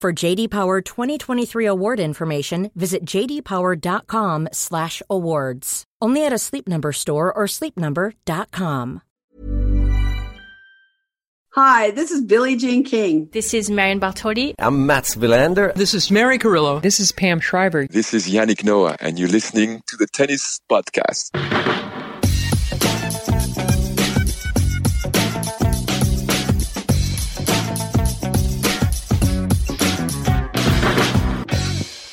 For JD Power 2023 award information, visit jdpower.com/awards. Only at a Sleep Number store or sleepnumber.com. Hi, this is Billie Jean King. This is Marion Bartoli. I'm Mats Wilander. This is Mary Carillo. This is Pam Shriver. This is Yannick Noah, and you're listening to the Tennis Podcast.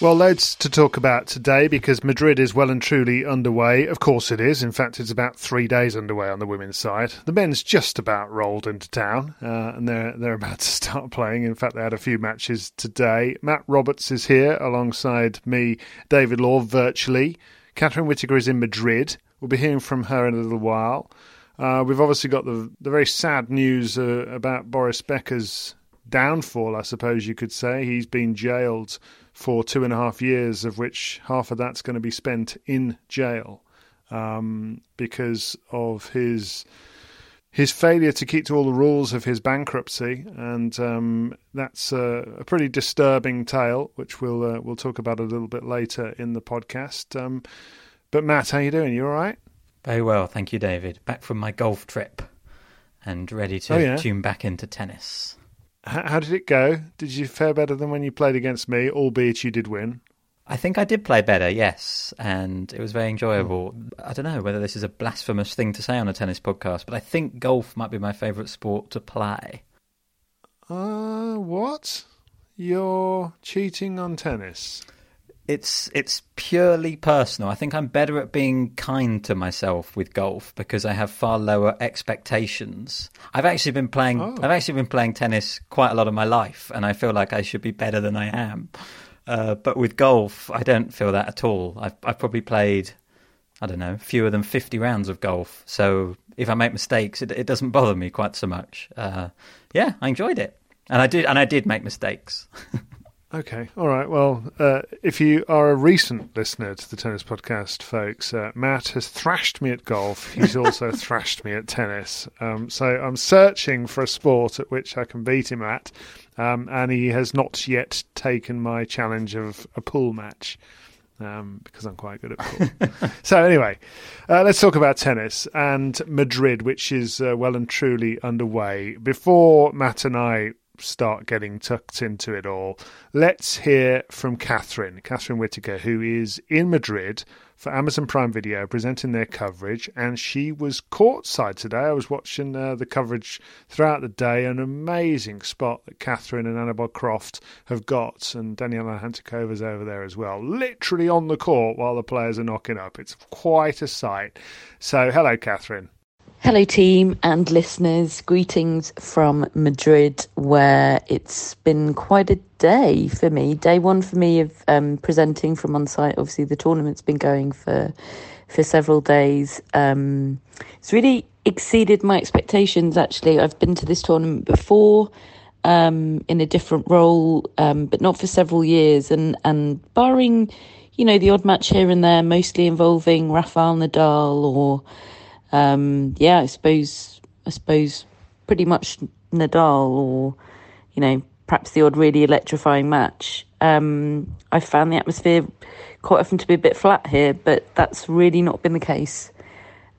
Well, loads to talk about today because Madrid is well and truly underway. Of course, it is. In fact, it's about three days underway on the women's side. The men's just about rolled into town, uh, and they're they're about to start playing. In fact, they had a few matches today. Matt Roberts is here alongside me, David Law, virtually. Catherine Whitaker is in Madrid. We'll be hearing from her in a little while. Uh, we've obviously got the the very sad news uh, about Boris Becker's downfall, I suppose you could say. He's been jailed for two and a half years, of which half of that's going to be spent in jail um, because of his his failure to keep to all the rules of his bankruptcy, and um, that's a, a, pretty disturbing tale, which we'll uh, we'll talk about a little bit later in the podcast. Um, but Matt, how you doing? You all right? Very well, thank you, David. Back from my golf trip and ready to Oh, yeah? tune back into tennis. How, how did it go? Did you fare better than when you played against me, albeit you did win? I think I did play better, yes, and it was very enjoyable. I don't know whether this is a blasphemous thing to say on a tennis podcast, but I think golf might be my favourite sport to play. Uh, what? You're cheating on tennis? It's it's purely personal. I think I'm better at being kind to myself with golf because I have far lower expectations. I've actually been playing Oh. I've actually been playing tennis quite a lot of my life, and I feel like I should be better than I am. Uh, but with golf, I don't feel that at all. I've I've probably played I don't know fewer than fifty rounds of golf. So if I make mistakes, it, it doesn't bother me quite so much. Uh, yeah, I enjoyed it, and I did and I did make mistakes. Okay, all right. Well, uh, if you are a recent listener to the tennis podcast, folks, uh, Matt has thrashed me at golf. He's also thrashed me at tennis. Um, so I'm searching for a sport at which I can beat him at, um, and he has not yet taken my challenge of a pool match. Um, because I'm quite good at pool. so anyway, uh, let's talk about tennis and Madrid, which is uh, well and truly underway. Before Matt and I start getting tucked into it all, let's hear from Catherine, Catherine Whitaker, who is in Madrid for Amazon Prime Video presenting their coverage. And she was courtside today. I was watching uh, the coverage throughout the day. An amazing spot that Catherine and Annabelle Croft have got. And Daniela Hantuchova's over there as well, literally on the court while the players are knocking up. It's quite a sight. So, hello, Catherine. Hello, team and listeners. Greetings from Madrid, where it's been quite a day for me. Day one for me of um, presenting from on site. Obviously, the tournament's been going for for several days. Um, it's really exceeded my expectations. Actually, I've been to this tournament before um, in a different role, um, but not for several years. And and barring, you know, the odd match here and there, mostly involving Rafael Nadal or um, yeah, I suppose I suppose pretty much Nadal or you know perhaps the odd really electrifying match. Um, I found the atmosphere quite often to be a bit flat here, but that's really not been the case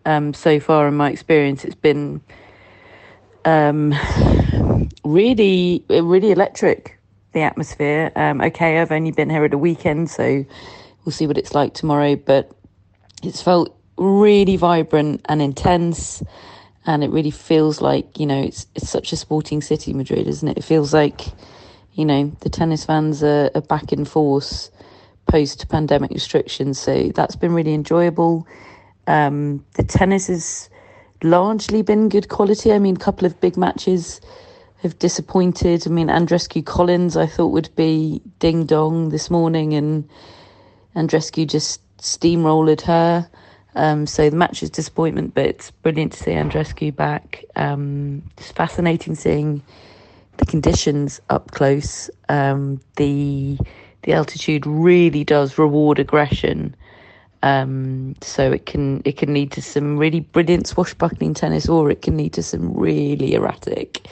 um, so far in my experience. It's been um, really really electric the atmosphere. Um, okay, I've only been here at a weekend, so we'll see what it's like tomorrow. But it's felt really vibrant and intense, and it really feels like you know it's it's such a sporting city, Madrid, isn't it? It feels like you know the tennis fans are, are back in force post pandemic restrictions, so that's been really enjoyable. Um, the tennis has largely been good quality. I mean, a couple of big matches have disappointed. I mean, Andreescu Collins, I thought would be ding dong this morning, and Andreescu just steamrolled her. Um, so the match is disappointment, but it's brilliant to see Andreescu back. Um, it's fascinating seeing the conditions up close. Um, the the altitude really does reward aggression. Um, so it can it can lead to some really brilliant swashbuckling tennis, or it can lead to some really erratic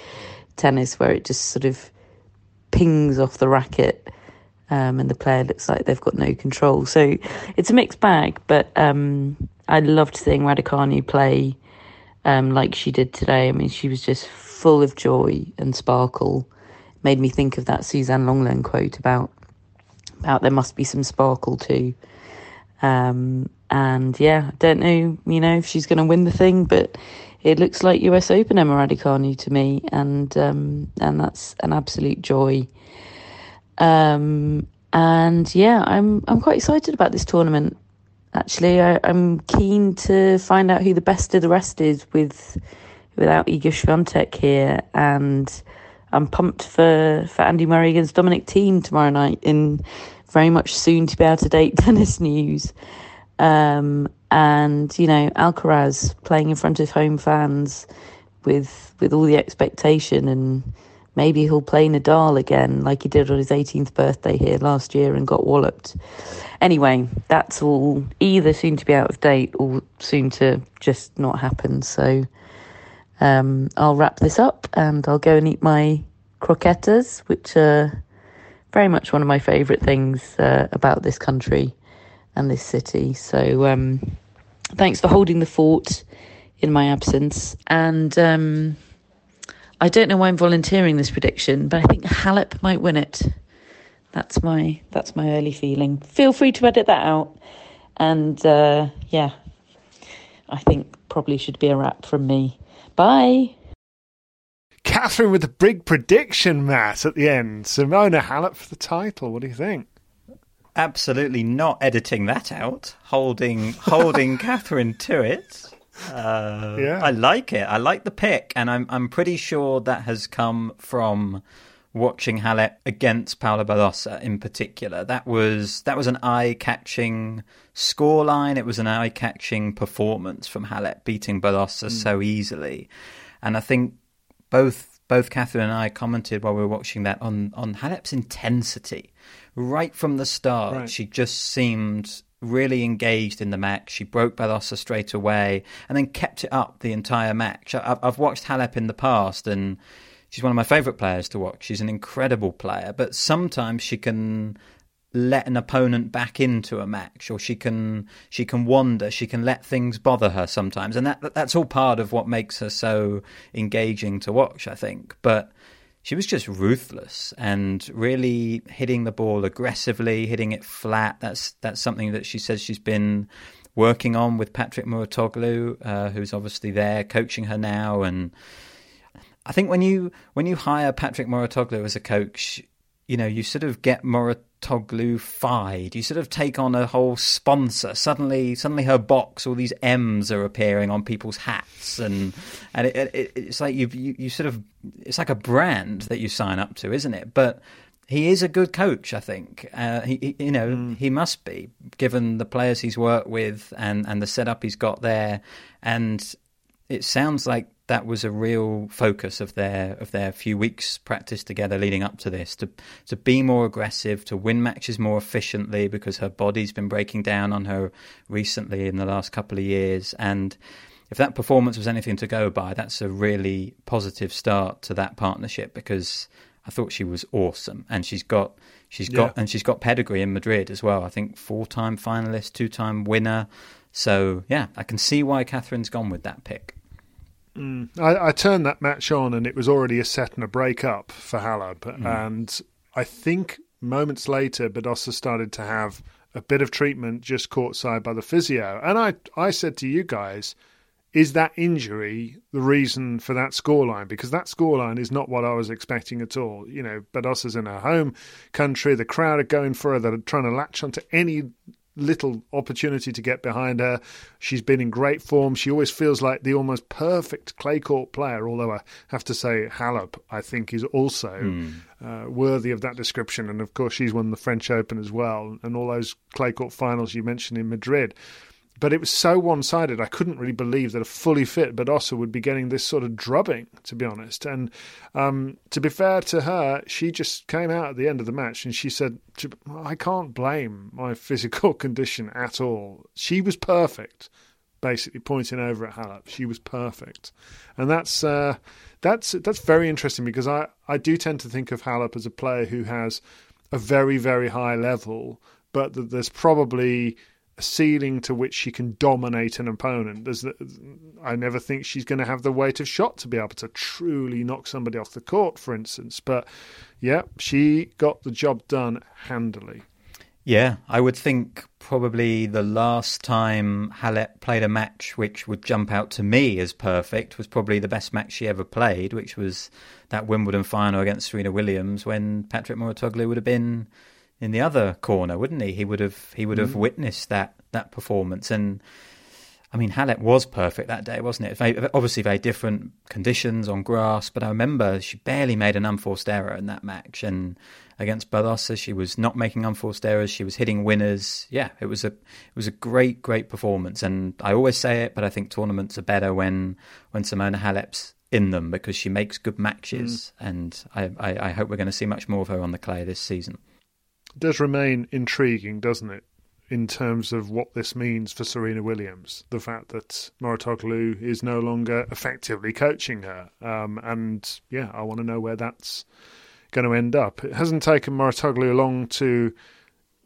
tennis where it just sort of pings off the racket, um, and the player looks like they've got no control. So it's a mixed bag. But um, I loved seeing Raducanu play um, like she did today. I mean, she was just full of joy and sparkle. Made me think of that Suzanne Lenglen quote about about there must be some sparkle too. Um, and yeah, I don't know, you know, if she's going to win the thing, but it looks like US Open Emma Raducanu to me, and um, and that's an absolute joy. Um, and yeah, I'm I'm quite excited about this tournament. Actually, I, am keen to find out who the best of the rest is with without Iga Swiatek here, and I'm pumped for for Andy Murray against Dominic Thiem tomorrow night in very much soon to be out of date tennis news. Um, and you know Alcaraz playing in front of home fans with with all the expectation and maybe he'll play Nadal again like he did on his 18th birthday here last year and got walloped. Anyway, that's all either soon to be out of date or soon to just not happen. So um, I'll wrap this up and I'll go and eat my croquettes, which are very much one of my favourite things uh, about this country and this city. So um, thanks for holding the fort in my absence. And um, I don't know why I'm volunteering this prediction, but I think Halep might win it. That's my that's my early feeling. Feel free to edit that out. And uh, yeah, I think probably should be a wrap from me. Bye. Catherine with the big prediction, Matt, at the end. Simona Halep for the title. What do you think? Absolutely not editing that out. Holding holding Catherine to it. Uh, yeah. I like it. I like the pick, and I'm I'm pretty sure that has come from watching Halep against Paula Badosa in particular. That was that was an eye-catching scoreline. It was an eye-catching performance from Halep beating Badosa mm. so easily, and I think both both Catherine and I commented while we were watching that on on Halep's intensity right from the start. Right. She just seemed really engaged in the match. She broke Badosa straight away and then kept it up the entire match. I've watched Halep in the past and she's one of my favourite players to watch. She's an incredible player, but sometimes she can let an opponent back into a match or she can she can wander she can let things bother her sometimes and that that's all part of what makes her so engaging to watch i think but she was just ruthless and really hitting the ball aggressively, hitting it flat. That's that's something that she says she's been working on with Patrick Mouratoglou, uh, who's obviously there coaching her now. And I think when you when you hire Patrick Mouratoglou as a coach, you know you sort of get Mouratoglou Toglu-fied. You sort of take on a whole sponsor. Suddenly, suddenly her box, all these M's are appearing on people's hats, and and it, it, it's like you, you you sort of it's like a brand that you sign up to, isn't it? But he is a good coach, I think. Uh, he, he, you know, mm. he must be given the players he's worked with and and the setup he's got there, and it sounds like that was a real focus of their of their few weeks practice together leading up to this to to be more aggressive to win matches more efficiently because her body's been breaking down on her recently in the last couple of years. And if that performance was anything to go by that's a really positive start to that partnership because I thought she was awesome. And she's got she's got and she's got pedigree in Madrid as well. I think four-time finalist two-time winner so yeah I can see why Catherine's gone with that pick Mm. I, I, turned that match on and it was already a set and a break up for Halep. Mm. And I think moments later, Badosa started to have a bit of treatment just caught courtside by the physio. And I, I said to you guys, is that injury the reason for that scoreline? Because that scoreline is not what I was expecting at all. You know, Badosa's in her home country. The crowd are going for her. They're trying to latch onto any little opportunity to get behind her. She's been in great form. She always feels like the almost perfect clay court player, although I have to say Halep, I think, is also mm. uh, worthy of that description. And of course, she's won the French Open as well, and all those clay court finals you mentioned in Madrid but it was so one sided. I couldn't really believe that a fully fit Badosa would be getting this sort of drubbing, to be honest. And um, to be fair to her, she just came out at the end of the match and she said, I can't blame my physical condition at all. She was perfect, basically pointing over at Halep. She was perfect. And that's. Uh, that's that's very interesting because I, I do tend to think of Halep as a player who has a very very high level, but that there's probably a ceiling to which she can dominate an opponent. There's the, I never think she's going to have the weight of shot to be able to truly knock somebody off the court, for instance. But yeah, she got the job done handily. Yeah, I would think probably the last time Halep played a match which would jump out to me as perfect was probably the best match she ever played, which was that Wimbledon final against Serena Williams when Patrick Mouratoglou would have been in the other corner, wouldn't he? He would have he would have mm. witnessed that that performance, and I mean Halep was perfect that day, wasn't it? Very, obviously, very different conditions on grass, but I remember she barely made an unforced error in that match, and against Badosa, she was not making unforced errors. She was hitting winners. Yeah, it was a it was a great great performance, and I always say it, but I think tournaments are better when when Simona Halep's in them because she makes good matches, mm. and I, I, I hope we're going to see much more of her on the clay this season does remain intriguing, doesn't it, in terms of what this means for Serena Williams? The fact that Mouratoglou is no longer effectively coaching her. Um, and yeah, I want to know where that's going to end up. It hasn't taken Mouratoglou long to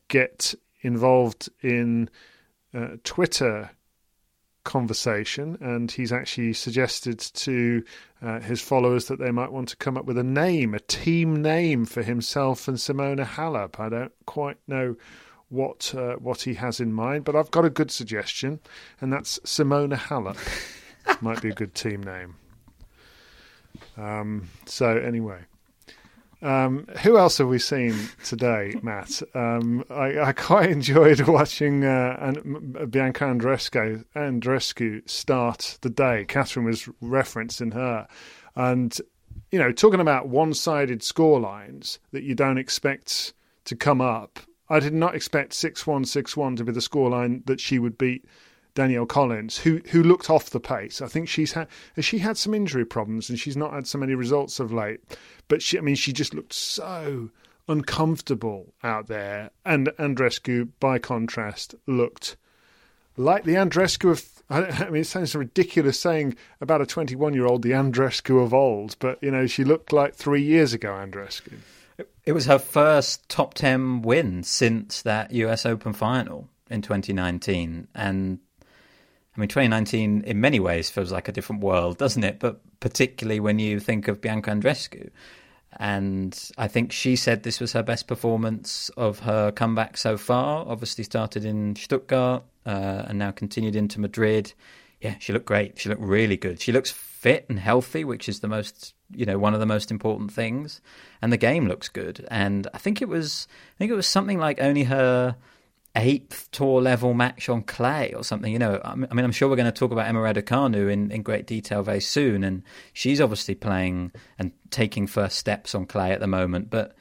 get involved in uh, Twitter conversation, and he's actually suggested to uh, his followers that they might want to come up with a name, a team name for himself and Simona Halep. I don't quite know what uh, what he has in mind, but I've got a good suggestion, and that's Simona Halep. might be a good team name. Um, so anyway, um, who else have we seen today, Matt? Um, I, I, quite enjoyed watching uh, and Bianca Andrescu, Andreescu start the day. Catherine was referencing her, and you know, talking about one-sided score lines that you don't expect to come up. I did not expect six-one, six-one to be the scoreline that she would beat Danielle Collins, who who looked off the pace. I think she's had she had some injury problems and she's not had so many results of late. But she, I mean, she just looked so uncomfortable out there. And Andreescu, by contrast, looked like the Andreescu of. I mean, it sounds ridiculous saying about a 21 year old the Andreescu of old, but you know, she looked like three years ago, Andreescu. It was her first top 10 win since that US Open final in 2019. And I mean, 2019 in many ways feels like a different world, doesn't it? But particularly when you think of Bianca Andreescu. And I think she said this was her best performance of her comeback so far. Obviously, started in Stuttgart uh, and now continued into Madrid. Yeah, she looked great. She looked really good. She looks fit and healthy, which is the most, you know, one of the most important things. And the game looks good. And I think it was, I think it was something like only her eighth tour level match on clay or something. You know, I mean, I'm sure we're going to talk about Emma Raducanu in, in great detail very soon, and she's obviously playing and taking first steps on clay at the moment. But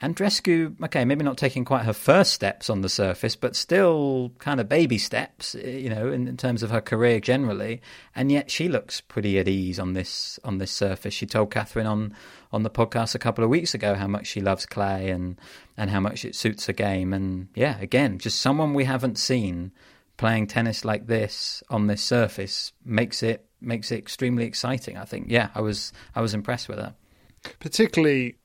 Andreescu, okay, maybe not taking quite her first steps on the surface, but still kind of baby steps, eh, you know, in, in, terms of her career generally. And yet she looks pretty at ease on this on this surface. She told Catherine on on the podcast a couple of weeks ago how much she loves clay and and how much it suits her game. And yeah, again, just someone we haven't seen playing tennis like this on this surface makes it makes it extremely exciting. I think. Yeah, I was I was impressed with her. Particularly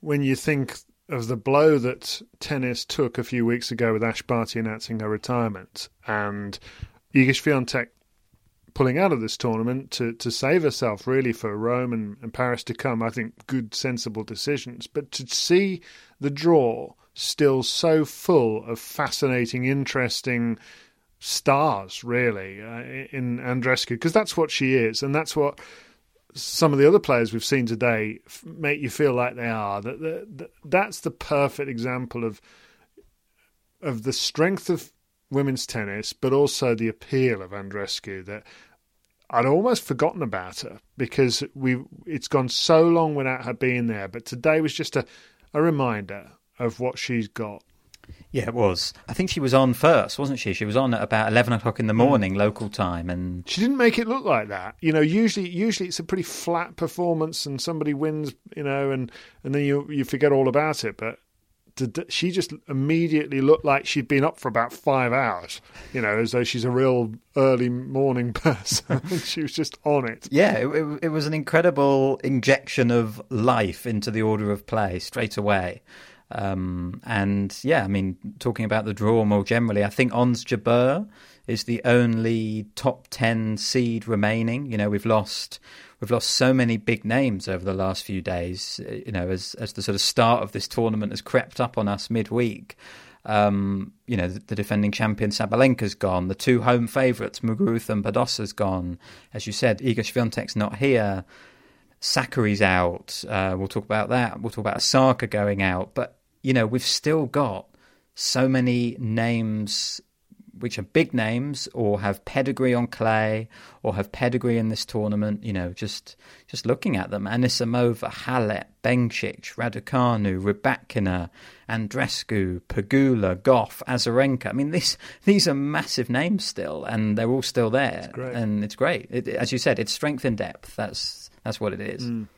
when you think of the blow that tennis took a few weeks ago with Ash Barty announcing her retirement and Iga Swiatek pulling out of this tournament to, to save herself really for Rome and, and Paris to come. I think good, sensible decisions. But to see the draw still so full of fascinating, interesting stars, really, uh, in Andreescu, because that's what she is, and that's what some of the other players we've seen today make you feel like they are. That, that that's the perfect example of of the strength of women's tennis, but also the appeal of Andreescu. That I'd almost forgotten about her because we it's gone so long without her being there. But today was just a, a reminder of what she's got. Yeah, it was. I think she was on first, wasn't she? She was on at about eleven o'clock in the morning mm. local time, and she didn't make it look like that. You know, usually, usually it's a pretty flat performance, and somebody wins, you know, and and then you you forget all about it. But she just immediately looked like she'd been up for about five hours, you know, as though she's a real early morning person. she was just on it. Yeah, it, it, it, was an incredible injection of life into the order of play straight away. Um, and yeah, I mean, talking about the draw more generally, I think Ons Jabeur is the only top 10 seed remaining. You know, we've lost we've lost so many big names over the last few days. Uh, you know, as as the sort of start of this tournament has crept up on us midweek. Um, you know, the, the, defending champion Sabalenka's gone. The two home favourites, Muguruza and Badosa's gone. As you said, Iga Swiatek's not here. Sakkari's out. Uh, we'll talk about that. We'll talk about Osaka going out. But, you know, we've still got so many names which are big names or have pedigree on clay or have pedigree in this tournament. You know, just just looking at them: Anisimova, Halep, Bencic, Raducanu, Rybakina, Andreescu, Pegula, Gauff, Azarenka. I mean, these these are massive names still, and they're all still there, it's and it's great. It, as you said, it's strength in depth. That's that's what it is. Mm.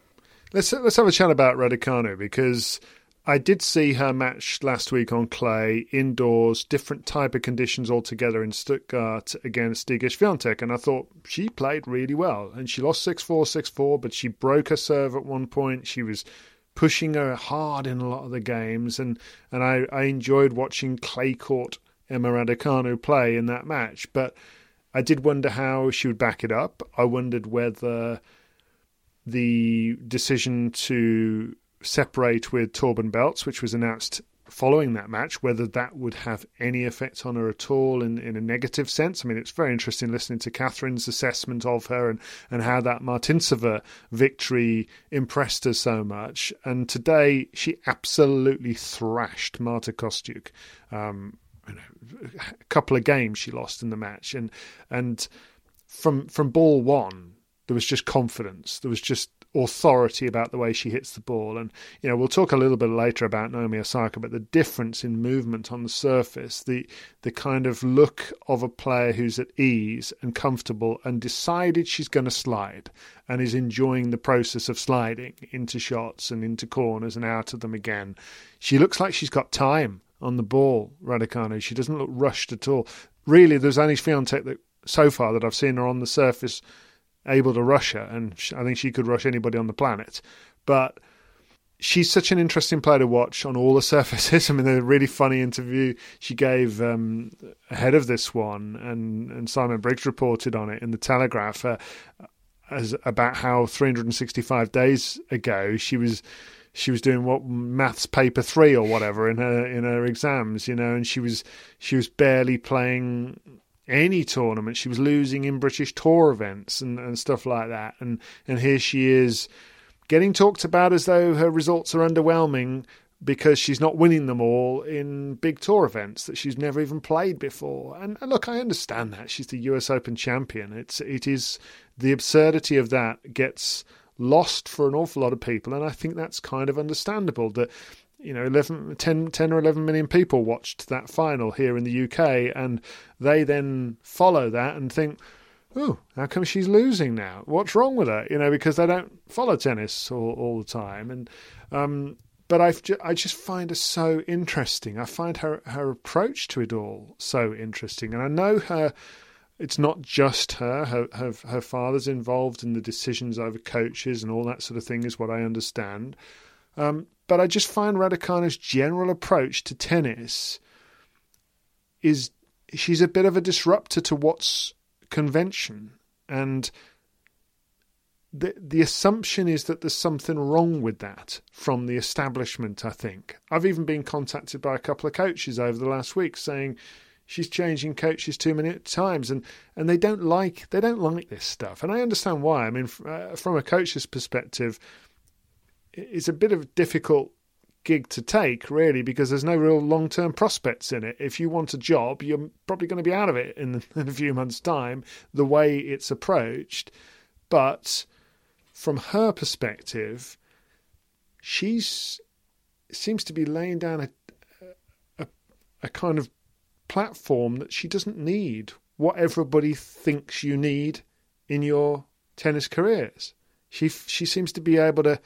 Let's let's have a chat about Raducanu because I did see her match last week on clay, indoors, different type of conditions altogether in Stuttgart against Iga Swiatek, and I thought she played really well. And she lost 6-4, 6-4, but she broke her serve at one point. She was pushing her hard in a lot of the games, and, and I, I enjoyed watching clay court Emma Raducanu play in that match. But I did wonder how she would back it up. I wondered whether the decision to separate with Torben Beltz, which was announced following that match, whether that would have any effect on her at all in, in a negative sense. I mean, it's very interesting listening to Catherine's assessment of her and, and how that Martincova victory impressed her so much. And today, she absolutely thrashed Marta Kostyuk. Um, a couple of games she lost in the match, and and from from ball one, there was just confidence. There was just authority about the way she hits the ball. And, you know, we'll talk a little bit later about Naomi Osaka, but the difference in movement on the surface, the the kind of look of a player who's at ease and comfortable and decided she's going to slide and is enjoying the process of sliding into shots and into corners and out of them again. She looks like she's got time on the ball, Raducanu. She doesn't look rushed at all. Really, there's only Swiatek that so far that I've seen her on the surface able to rush her, and I think she could rush anybody on the planet. But she's such an interesting player to watch on all the surfaces. I mean, the really funny interview she gave um, ahead of this one, and, and Simon Briggs reported on it in the Telegraph uh, as about how 365 days ago she was she was doing what maths paper three or whatever in her in her exams, you know, and she was she was barely playing any tournament. She was losing in British Tour events and, and stuff like that. And and here she is getting talked about as though her results are underwhelming because she's not winning them all in big tour events that she's never even played before. And, and look, I understand that she's the US Open champion. It's it is the absurdity of that gets lost for an awful lot of people, and I think that's kind of understandable. That you know 11, 10, 10 or 11 million people watched that final here in the UK and they then follow that and think oh how come she's losing now what's wrong with her you know because they don't follow tennis all, all the time and um, but i I just find her so interesting I find her her approach to it all so interesting and I know her it's not just her. Her, her her father's involved in the decisions over coaches and all that sort of thing, is what I understand. Um, but I just find Raducanu's general approach to tennis is she's a bit of a disruptor to what's convention. And the the assumption is that there's something wrong with that from the establishment. I think I've even been contacted by a couple of coaches over the last week saying she's changing coaches too many times, and, and they don't like they don't like this stuff, and I understand why. I mean, uh, from a coach's perspective, it's a bit of a difficult gig to take, really, because there's no real long term prospects in it. If you want a job, you're probably going to be out of it in, in a few months' time. The way it's approached, but from her perspective, she's seems to be laying down a, a, a kind of platform that she doesn't need what everybody thinks you need in your tennis careers. She she seems to be able to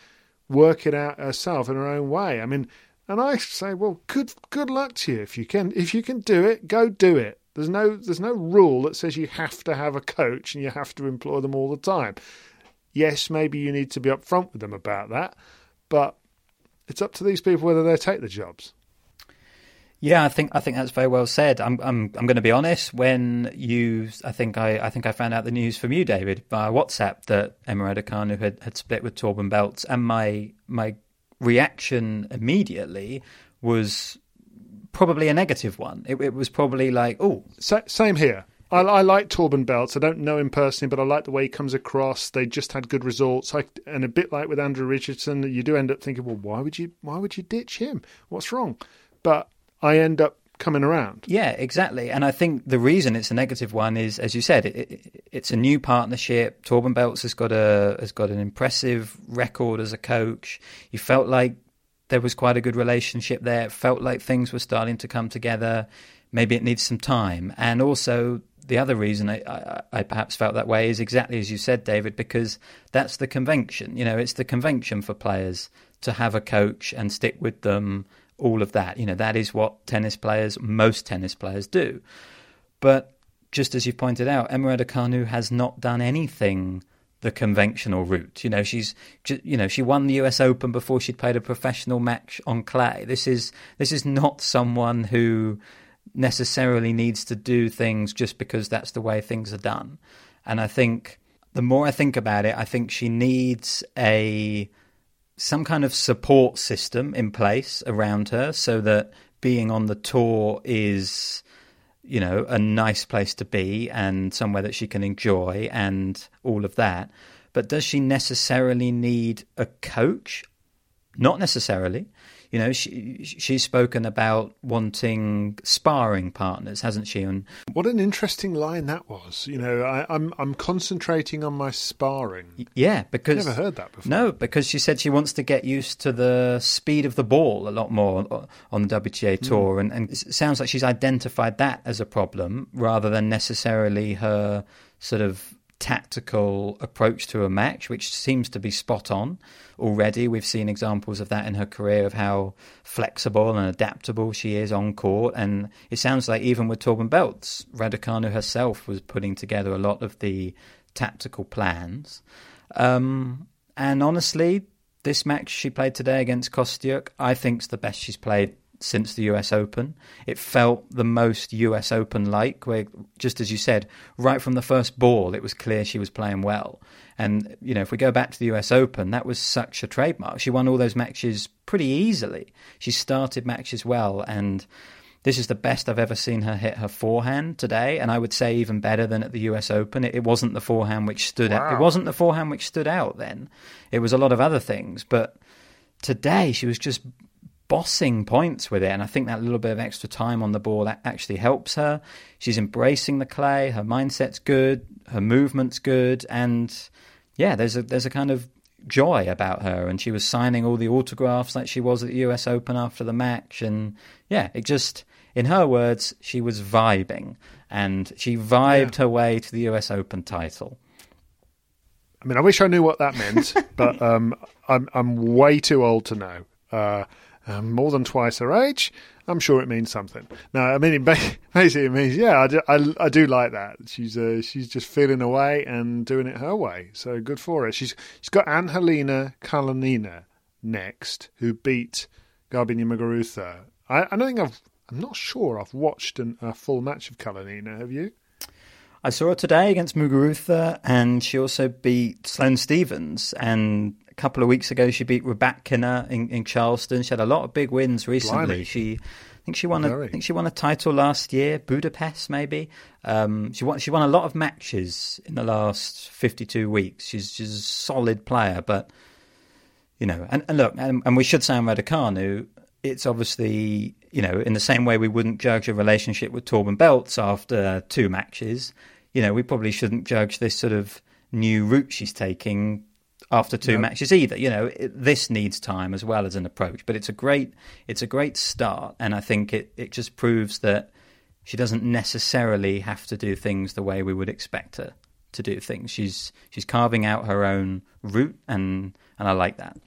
work it out herself in her own way. I mean, and I say, well, good good luck to you if you can if you can do it, go do it. There's no there's no rule that says you have to have a coach and you have to employ them all the time. Yes, maybe you need to be upfront with them about that, but it's up to these people whether they take the jobs. Yeah, I think I think that's very well said. I'm I'm I'm going to be honest. When you, I think I I think I found out the news from you, David, via WhatsApp that Emma Raducanu had, had split with Torben Beltz, and my my reaction immediately was probably a negative one. It, it was probably like, oh, same here. I, I like Torben Beltz. I don't know him personally, but I like the way he comes across. They just had good results. I, and a bit like with Andrew Richardson, you do end up thinking, well, why would you why would you ditch him? What's wrong? But I end up coming around. Yeah, exactly. And I think the reason it's a negative one is, as you said, it, it, it's a new partnership. Torben Beltz has got a has got an impressive record as a coach. You felt like there was quite a good relationship there. It felt like things were starting to come together. Maybe it needs some time, and also the other reason I, I, I, perhaps felt that way is exactly as you said, David, because that's the convention. You know, it's the convention for players to have a coach and stick with them. All of that, you know, that is what tennis players, most tennis players, do. But just as you pointed out, Emma Raducanu has not done anything the conventional route. You know, she's you know she won the U.S. Open before she'd played a professional match on clay. This is this is not someone who necessarily needs to do things just because that's the way things are done. And I think the more I think about it, I think she needs a some kind of support system in place around her so that being on the tour is you know a nice place to be and somewhere that she can enjoy and all of that. But does she necessarily need a coach? Not necessarily you know, she she's spoken about wanting sparring partners, hasn't she? And what an interesting line that was. You know, I, am I'm, I'm concentrating on my sparring. Yeah, because I've never heard that before. No, because she said she wants to get used to the speed of the ball a lot more on the WTA hmm. tour, mm. and, and it sounds like she's identified that as a problem rather than necessarily her sort of tactical approach to a match, which seems to be spot on already. We've seen examples of that in her career of how flexible and adaptable she is on court. And it sounds like even with Torben Beltz, Raducanu herself was putting together a lot of the tactical plans. Um, and honestly, this match she played today against Kostyuk, I think is the best she's played since the US Open. It felt the most US Open like, where, just as you said, right from the first ball, it was clear she was playing well. And, you know, if we go back to the US Open, that was such a trademark. She won all those matches pretty easily. She started matches well, and this is the best I've ever seen her hit her forehand today, and I would say even better than at the US Open. It, it wasn't the forehand which stood wow. out. It wasn't the forehand which stood out then. It was a lot of other things, but today she was just bossing points with it. And I think that little bit of extra time on the ball that actually helps her. She's embracing the clay. Her mindset's good. Her movement's good. And yeah, there's a there's a kind of joy about her. And she was signing all the autographs like she was at the US Open after the match. And yeah, it just, in her words, she was vibing. And she vibed yeah. her way to the US Open title. I mean, I wish I knew what that meant, but um, I'm I'm way too old to know. Uh, um, more than twice her age, I'm sure it means something. No, I mean, it basically it means, yeah, I do, I, I do like that. She's uh, she's just feeling away and doing it her way. So good for her. She's she's got Angelina Kalinina next, who beat Garbiñe Muguruza. I, I don't think I've, I'm not sure I've watched an, a full match of Kalinina. Have you? I saw her today against Muguruza, and she also beat Sloane Stevens. And couple of weeks ago, she beat Rybakina in, in Charleston. She had a lot of big wins recently. Blimey. She, I think she won. A. I think she won a title last year, Budapest maybe. Um, she won. She won a lot of matches in the last fifty-two weeks. She's she's a solid player, but you know, and, and look, and, and we should say on Raducanu, it's obviously, you know, in the same way we wouldn't judge a relationship with Torben Beltz after two matches, you know, we probably shouldn't judge this sort of new route she's taking after two No. matches either. You know, it, this needs time as well as an approach, but it's a great, it's a great start, and I think it, it just proves that she doesn't necessarily have to do things the way we would expect her to do things. She's she's carving out her own route, and and I like that.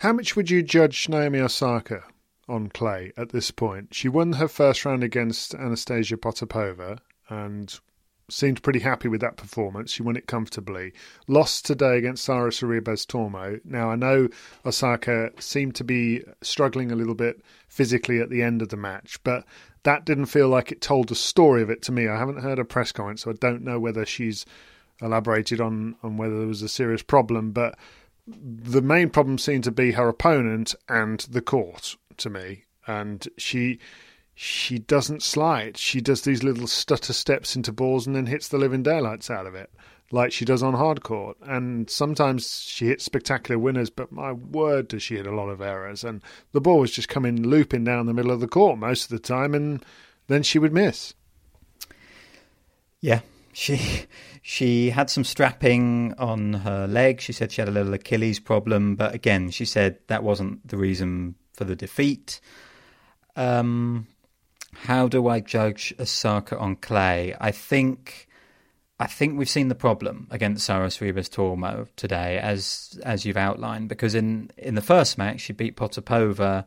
How much would you judge Naomi Osaka on clay at this point? She won her first round against Anastasia Potapova and seemed pretty happy with that performance. She won it comfortably. Lost today against Sara Sorribes Tormo. Now, I know Osaka seemed to be struggling a little bit physically at the end of the match, but that didn't feel like it told the story of it to me. I haven't heard a press comment, so I don't know whether she's elaborated on, on whether there was a serious problem, but the main problem seemed to be her opponent and the court to me. And she she doesn't slide. She does these little stutter steps into balls and then hits the living daylights out of it, like she does on hard court. And sometimes she hits spectacular winners, but my word, does she hit a lot of errors. And the ball was just coming looping down the middle of the court most of the time, and then she would miss. Yeah, she she had some strapping on her leg. She said she had a little Achilles problem, but again, she said that wasn't the reason for the defeat. Um, how do I judge Osaka on clay? I think I think we've seen the problem against Sorribes Tormo today, as as you've outlined, because in, in the first match she beat Potapova,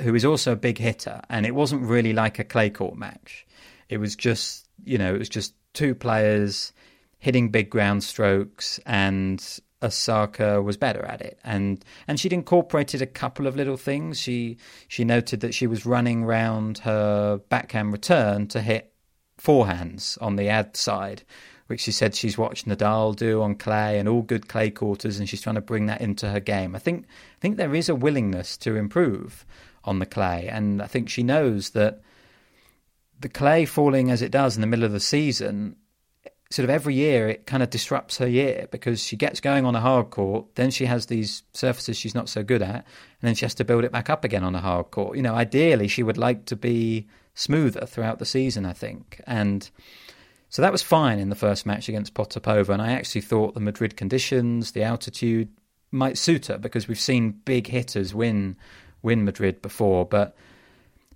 who is also a big hitter, and it wasn't really like a clay court match. It was just you know it was just two players hitting big ground strokes, and Osaka was better at it, and and she'd incorporated a couple of little things. She she noted that she was running round her backhand return to hit forehands on the ad side, which she said she's watched Nadal do on clay and all good clay courters, and she's trying to bring that into her game. I think I think there is a willingness to improve on the clay, and I think she knows that the clay falling as it does in the middle of the season. Sort of every year, it kind of disrupts her year because she gets going on a hard court, then she has these surfaces she's not so good at, and then she has to build it back up again on a hard court. You know, ideally, she would like to be smoother throughout the season, I think. And so that was fine in the first match against Potapova. And I actually thought the Madrid conditions, the altitude might suit her because we've seen big hitters win win Madrid before. But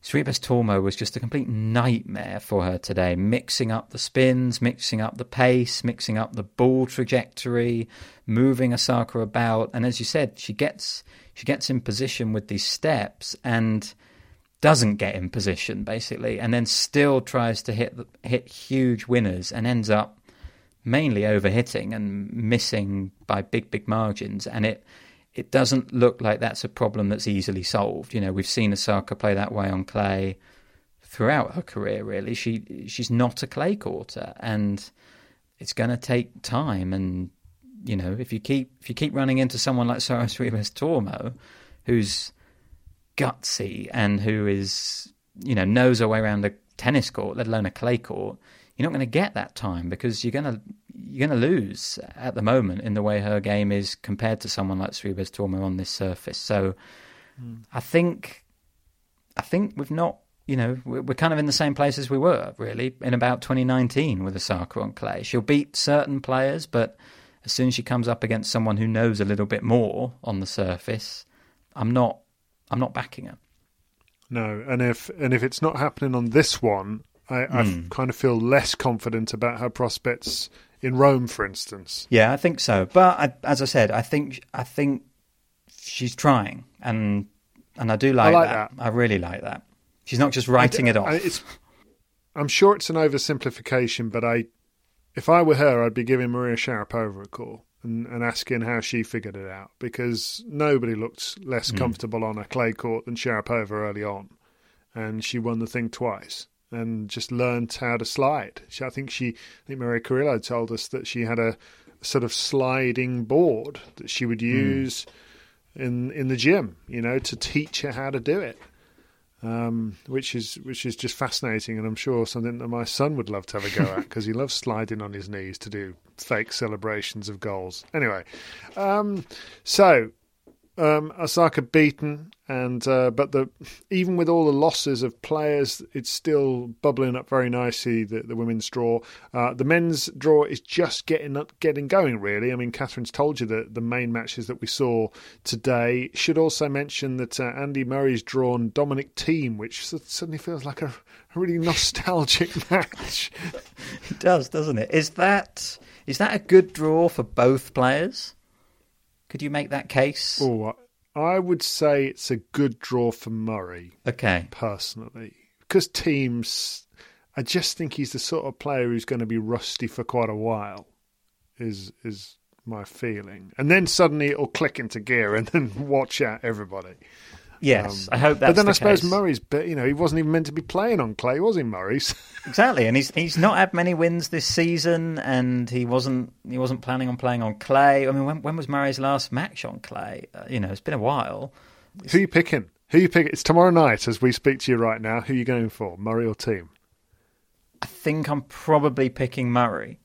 Sorribes Tormo was just a complete nightmare for her today, mixing up the spins, mixing up the pace, mixing up the ball trajectory, moving Osaka about. And as you said, she gets she gets in position with these steps and doesn't get in position basically, and then still tries to hit hit huge winners and ends up mainly overhitting and missing by big big margins. And it it doesn't look like that's a problem that's easily solved. You know, we've seen Osaka play that way on clay throughout her career. Really, she she's not a clay courter, and it's going to take time. And you know, if you keep if you keep running into someone like Sorribes Tormo, who's gutsy and who is you know knows her way around a tennis court, let alone a clay court, you're not going to get that time because you're going to you're going to lose at the moment in the way her game is compared to someone like Sorribes Tormo on this surface. So I think I think we've not you know we're kind of in the same place as we were really in about 2019 with Osaka on clay. She'll beat certain players, but as soon as she comes up against someone who knows a little bit more on the surface, I'm not I'm not backing her. No, and if and if it's not happening on this one, I, I Hmm. kind of feel less confident about her prospects in Rome, for instance. Yeah, I think so. But I, as I said, I think I think she's trying, and and I do like, like that. that. I really like that. She's not just writing I- it off. I- it's, I'm sure it's an oversimplification, but I, if I were her, I'd be giving Maria Sharapova a call and, and asking how she figured it out because nobody looked less Hmm. comfortable on a clay court than Sharapova early on, and she won the thing twice. And just learned how to slide. She, I think she, I think Maria Carillo told us that she had a sort of sliding board that she would use mm. in in the gym, you know, to teach her how to do it. Um, which is which is just fascinating, and I'm sure something that my son would love to have a go at because he loves sliding on his knees to do fake celebrations of goals. Anyway, um, so um, Osaka beaten, and uh, but the even with all the losses of players, it's still bubbling up very nicely. The, the women's draw, uh, the men's draw is just getting getting going. Really, I mean, Catherine's told you that the main matches that we saw today. Should also mention that uh, Andy Murray's drawn Dominic Thiem, which suddenly feels like a, a really nostalgic match. it does, doesn't it? Is that is that a good draw for both players? Could you make that case? Oh, I would say it's a good draw for Murray. Okay. Personally. Because Thiem's, I just think he's the sort of player who's going to be rusty for quite a while, is is my feeling. And then suddenly it'll click into gear and then watch out everybody. Yes, um, I hope that's. But then the I suppose case. Murray's, you know, he wasn't even meant to be playing on clay, was he, Murray? exactly, and he's he's not had many wins this season, and he wasn't he wasn't planning on playing on clay. I mean, when when was Murray's last match on clay? Uh, you know, it's been a while. Who are you picking? Who are you picking? It's tomorrow night as we speak to you right now. Who are you going for, Murray or Thiem? I think I'm probably picking Murray.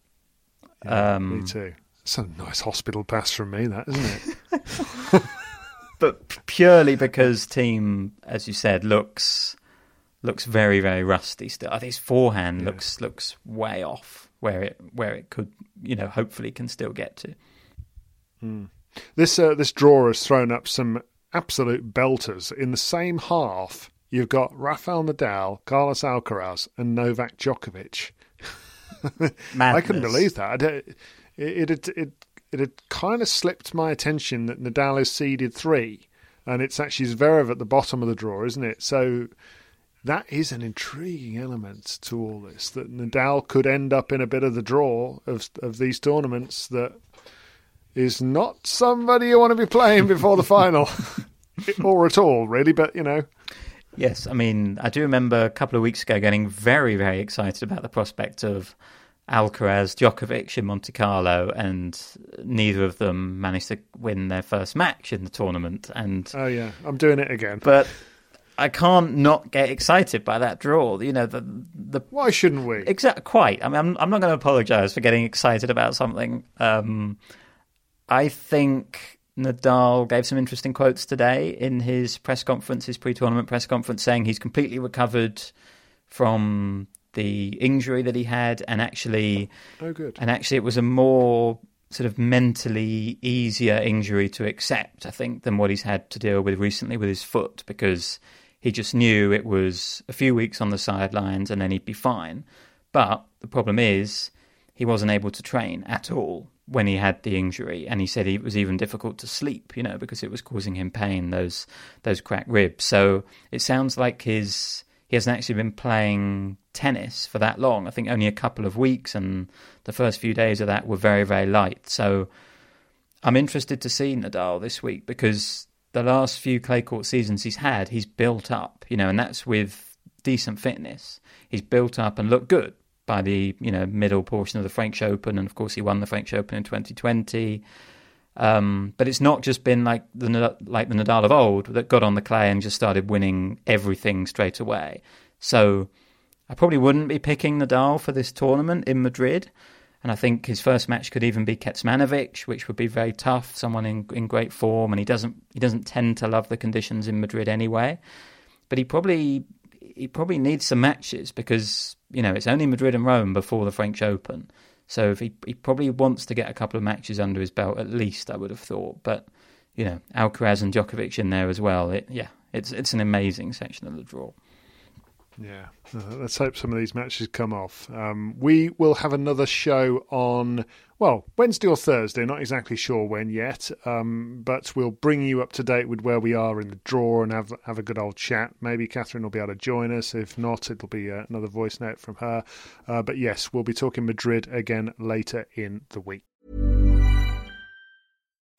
Yeah, um, me too. It's a nice hospital pass from me, that isn't it? but purely because Thiem, as you said, looks looks very very rusty still. I think his forehand yeah. looks looks way off where it where it could you know hopefully can still get to. Mm. This uh, this draw has thrown up some absolute belters in the same half. You've got Rafael Nadal, Carlos Alcaraz, and Novak Djokovic. I couldn't believe that. It, it, it, it it had kind of slipped my attention that Nadal is seeded three, and it's actually Zverev at the bottom of the draw, isn't it? So that is an intriguing element to all this. That Nadal could end up in a bit of the draw of of these tournaments that is not somebody you want to be playing before the final, or at all, really. But you know. Yes, I mean, I do remember a couple of weeks ago getting very, very excited about the prospect of Alcaraz, Djokovic in Monte Carlo, and neither of them managed to win their first match in the tournament. And oh yeah, I'm doing it again. But I can't not get excited by that draw. You know the the why shouldn't we? Exactly, quite. I mean, I'm I'm not going to apologise for getting excited about something. Um, I think Nadal gave some interesting quotes today in his press conference, his pre-tournament press conference, saying he's completely recovered from the injury that he had, and actually, oh good, and actually, it was a more sort of mentally easier injury to accept, I think, than what he's had to deal with recently with his foot, because he just knew it was a few weeks on the sidelines and then he'd be fine. But the problem is, he wasn't able to train at all when he had the injury, and he said it was even difficult to sleep, you know, because it was causing him pain those those cracked ribs. So it sounds like his he hasn't actually been playing tennis for that long. I think only a couple of weeks, and the first few days of that were very, very light. So I'm interested to see Nadal this week because the last few clay court seasons he's had, he's built up, you know, and that's with decent fitness. He's built up and looked good by the you know middle portion of the French Open, and of course he won the French Open in 2020. Um, but it's not just been like the like the Nadal of old that got on the clay and just started winning everything straight away. So I probably wouldn't be picking Nadal for this tournament in Madrid. And I think his first match could even be Kecmanovic, which would be very tough. Someone in in great form, and he doesn't he doesn't tend to love the conditions in Madrid anyway. But he probably he probably needs some matches because you know it's only Madrid and Rome before the French Open. So if he he probably wants to get a couple of matches under his belt at least, I would have thought. But you know, Alcaraz and Djokovic in there as well. It, yeah, it's it's an amazing section of the draw. Yeah, uh, let's hope some of these matches come off. Um, we will have another show on, well, Wednesday or Thursday, not exactly sure when yet, um, but we'll bring you up to date with where we are in the draw and have, have a good old chat. Maybe Catherine will be able to join us. If not, it'll be uh, another voice note from her. Uh, but yes, we'll be talking Madrid again later in the week.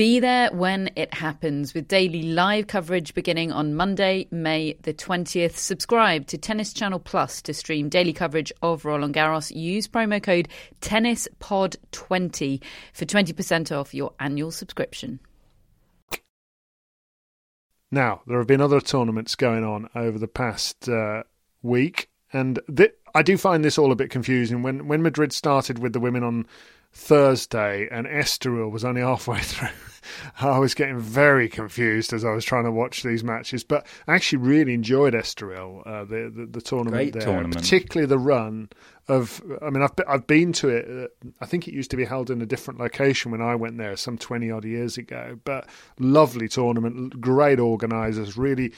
Be there when it happens with daily live coverage beginning on Monday, May the 20th. Subscribe to Tennis Channel Plus to stream daily coverage of Roland Garros. Use promo code TennisPod20 for 20% off your annual subscription. Now, there have been other tournaments going on over the past uh, week, and th- I do find this all a bit confusing. When when Madrid started with the women on Thursday and Estoril was only halfway through, I was getting very confused as I was trying to watch these matches. But I actually really enjoyed Estoril, uh, the, the, the tournament Great there, tournament. particularly the run of. I mean, I've I've been to it. Uh, I think it used to be held in a different location when I went there some twenty odd years ago. But lovely tournament, great organisers, really.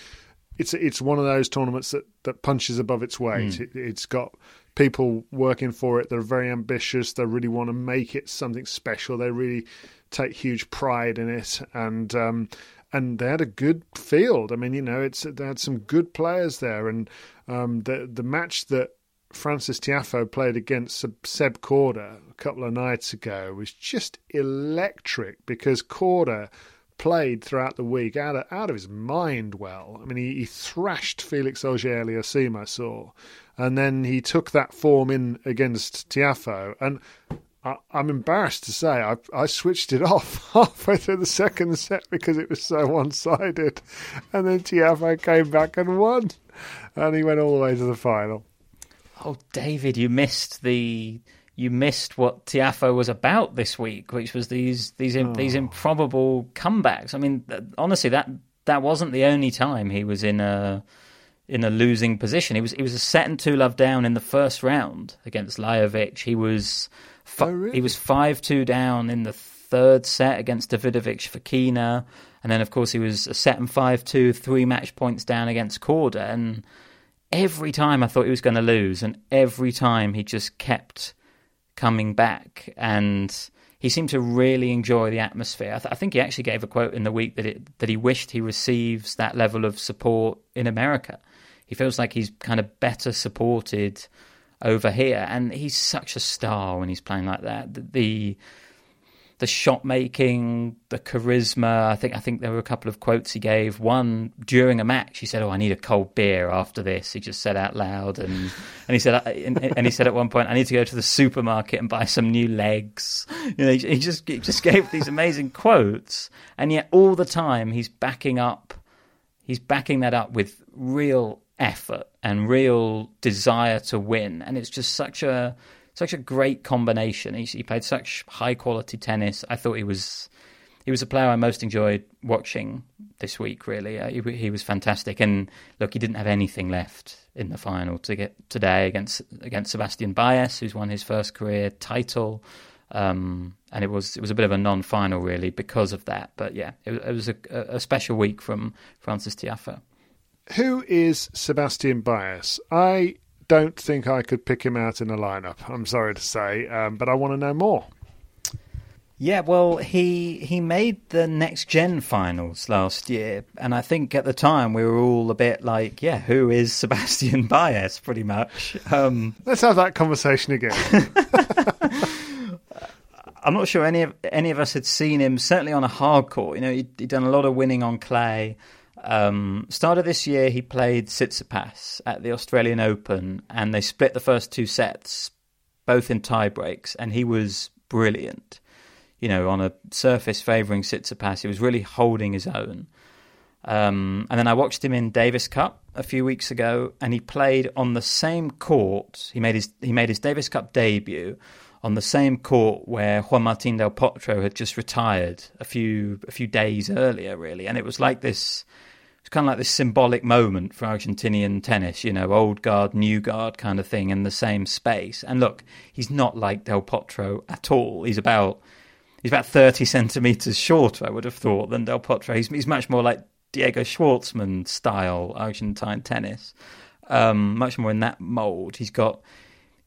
It's it's one of those tournaments that, that punches above its weight. It, it's got people working for it. They're very ambitious. They really want to make it something special. They really take huge pride in it, and um, and they had a good field. I mean, you know, it's they had some good players there, and um, the the match that Francis Tiafoe played against Seb- Korda a couple of nights ago was just electric because Korda played throughout the week out of, out of his mind well. I mean, he, he thrashed Felix Auger-Aliassime, I saw, and then he took that form in against Tiafoe. And I, I'm embarrassed to say I, I switched it off halfway through the second set because it was so one sided. And then Tiafoe came back and won. And he went all the way to the final. Oh, David, you missed the you missed what Tiafoe was about this week, which was these these im- these oh. improbable comebacks. I mean, th- honestly, that that wasn't the only time he was in a in a losing position. He was he was a set and two love down in the first round against Lajovic. He was fi- Oh, really? he was five two down in the third set against Davidovich Fokina, and then of course he was a set and five two, three match points down against Korda, and every time I thought he was going to lose, and every time he just kept coming back, and he seemed to really enjoy the atmosphere. I, th- I think he actually gave a quote in the week that it, that he wished he receives that level of support in America. He feels like he's kind of better supported over here, and he's such a star when he's playing like that. The, the the shot making, the charisma. I think I think there were a couple of quotes he gave. One during a match, he said, "Oh, I need a cold beer after this." He just said out loud, and and he said, uh, and, and he said at one point, "I need to go to the supermarket and buy some new legs." You know, he, he just he just gave these amazing quotes, and yet all the time he's backing up, he's backing that up with real effort and real desire to win, and it's just such a such a great combination. He, he played such high quality tennis. I thought he was he was the player I most enjoyed watching this week. Really, uh, he, he, was fantastic. And look, he didn't have anything left in the final to get today against against Sebastian Baez, who's won his first career title. Um, and it was it was a bit of a non-final really because of that. But yeah, it, it was a, a, special week from Francis Tiafoe. Who is Sebastian Baez? I don't think I could pick him out in a lineup. I'm sorry to say, um, but I want to know more. Yeah, well, he he made the next gen finals last year, and I think at the time we were all a bit like, yeah, who is Sebastian Baez? Pretty much. Um, Let's have that conversation again. I'm not sure any of any of us had seen him. Certainly on a hard court, you know, he'd, he'd done a lot of winning on clay. Um, start of this year, he played Tsitsipas at the Australian Open, and they split the first two sets, both in tie breaks, and he was brilliant you know, on a surface favouring Tsitsipas. He was really holding his own. Um, and then I watched him in Davis Cup a few weeks ago, and he played on the same court. He made his he made his Davis Cup debut on the same court where Juan Martín del Potro had just retired a few a few days earlier, really. And it was like this. Kind of like this symbolic moment for Argentinian tennis, you know, old guard, new guard kind of thing in the same space. And look, he's not like Del Potro at all. He's about he's about 30 centimetres shorter, I would have thought, than Del Potro. He's, he's much more like Diego Schwartzman style Argentine tennis, um, much more in that mould. He's got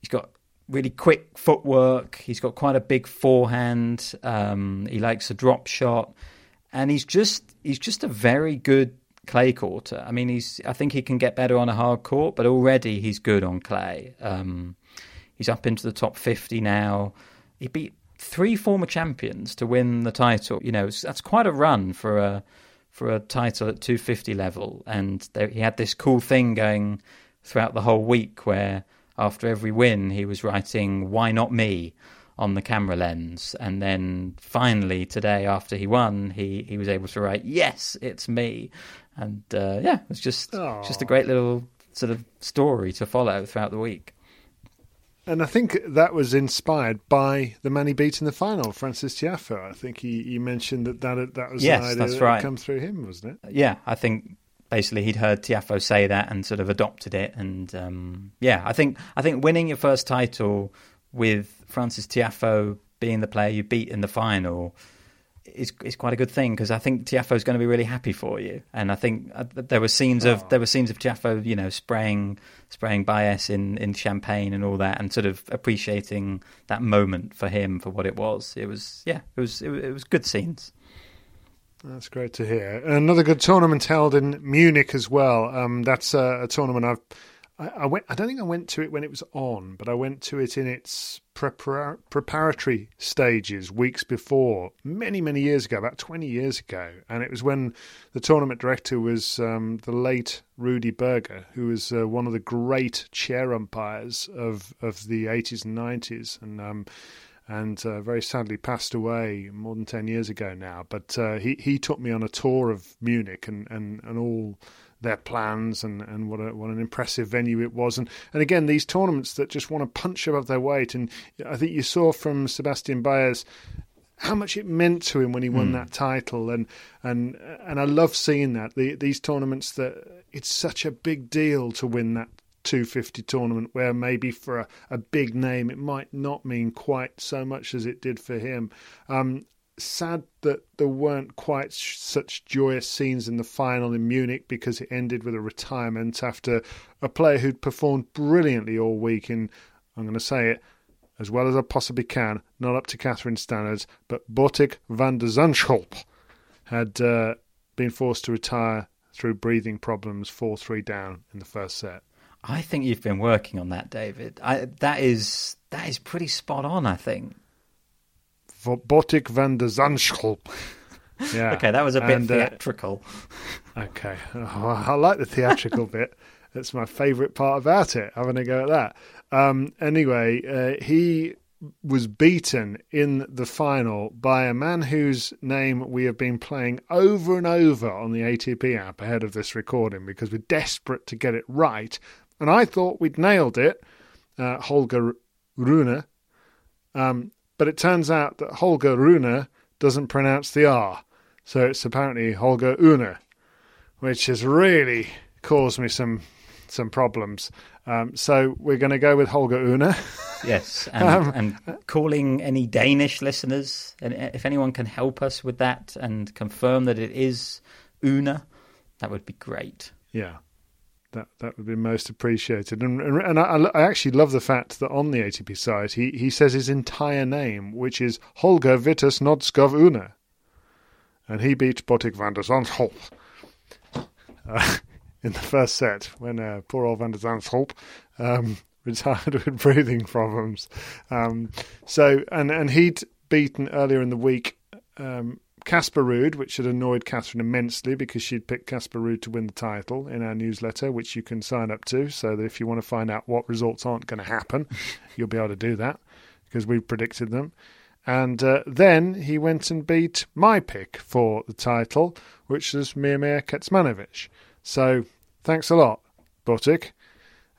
he's got really quick footwork. He's got quite a big forehand. Um, he likes a drop shot, and he's just he's just a very good clay courter. I mean, he's I think he can get better on a hard court, but already he's good on clay. Um, he's up into the top fifty now. He beat three former champions to win the title. You know, that's quite a run for a for a title at 250 level. And he had this cool thing going throughout the whole week where after every win he was writing "Why not me." on the camera lens, and then finally today, after he won, he, he was able to write "Yes, it's me," and uh, yeah, it was just Aww. just a great little sort of story to follow throughout the week. And I think that was inspired by the man he beat in the final, Francis Tiafoe. I think he, he mentioned that that, that was yes, an idea that's that right. come through him, wasn't it? Yeah, I think basically he'd heard Tiafoe say that and sort of adopted it. And um, yeah, I think I think winning your first title with Francis Tiafoe being the player you beat in the final is is quite a good thing because I think Tiafoe is going to be really happy for you. And I think uh, there were scenes of oh. there were scenes of Tiafoe, you know, spraying spraying Baez in in champagne and all that, and sort of appreciating that moment for him for what it was. It was yeah, it was it, it was good scenes. That's great to hear. Another good tournament held in Munich as well. Um, that's a, a tournament I've I, I, went. I don't think I went to it when it was on, but I went to it in its prepar- preparatory stages weeks before, many many years ago, about twenty years ago, and it was when the tournament director was um, the late Rudy Berger, who was uh, one of the great chair umpires of of the eighties and nineties, and. Um, and uh, very sadly passed away more than 10 years ago now. But uh, he, he took me on a tour of Munich and, and, and all their plans and, and what a, what an impressive venue it was. And, and again, these tournaments that just want to punch above their weight. And I think you saw from Sebastian Baez how much it meant to him when he won mm. that title, and and and I love seeing that the, these tournaments that it's such a big deal to win that 250 tournament, where maybe for a, a big name it might not mean quite so much as it did for him. Um, sad that there weren't quite such joyous scenes in the final in Munich because it ended with a retirement after a player who'd performed brilliantly all week. And I'm going to say it as well as I possibly can, not up to Catherine standards, but Botic van der Zandschulp had uh, been forced to retire through breathing problems, 4 3 down in the first set. I think you've been working on that, David. I, that is that is pretty spot on. I think. Botic van der Zandschulp. Yeah. okay, that was a bit and, uh, theatrical. Uh, okay, oh, I like the theatrical bit. That's my favourite part about it. Having a go at that. Um, anyway, uh, he was beaten in the final by a man whose name we have been playing over and over on the ATP app ahead of this recording because we're desperate to get it right. And I thought we'd nailed it. Uh, Holger Rune. Um, but it turns out that Holger Rune doesn't pronounce the R. So it's apparently Holger Une, which has really caused me some some problems. Um, so we're going to go with Holger Une. yes, and, um, and, calling any Danish listeners, and if anyone can help us with that and confirm that it is Une, that would be great. Yeah, that that would be most appreciated. And and I, I actually love the fact that on the ATP side, he he says his entire name, which is Holger Vitus Nodskov Une, and he beat Botic van der Zandschulp. Uh, in the first set when uh, poor old Van der Zandschulp um, retired with breathing problems. Um, so and and he'd beaten earlier in the week um, Casper Ruud, which had annoyed Catherine immensely because she'd picked Casper Ruud to win the title in our newsletter, which you can sign up to. So that if you want to find out what results aren't going to happen, you'll be able to do that because we predicted them. And uh, then he went and beat my pick for the title, which was Miomir Kecmanovic. So thanks a lot, Botic.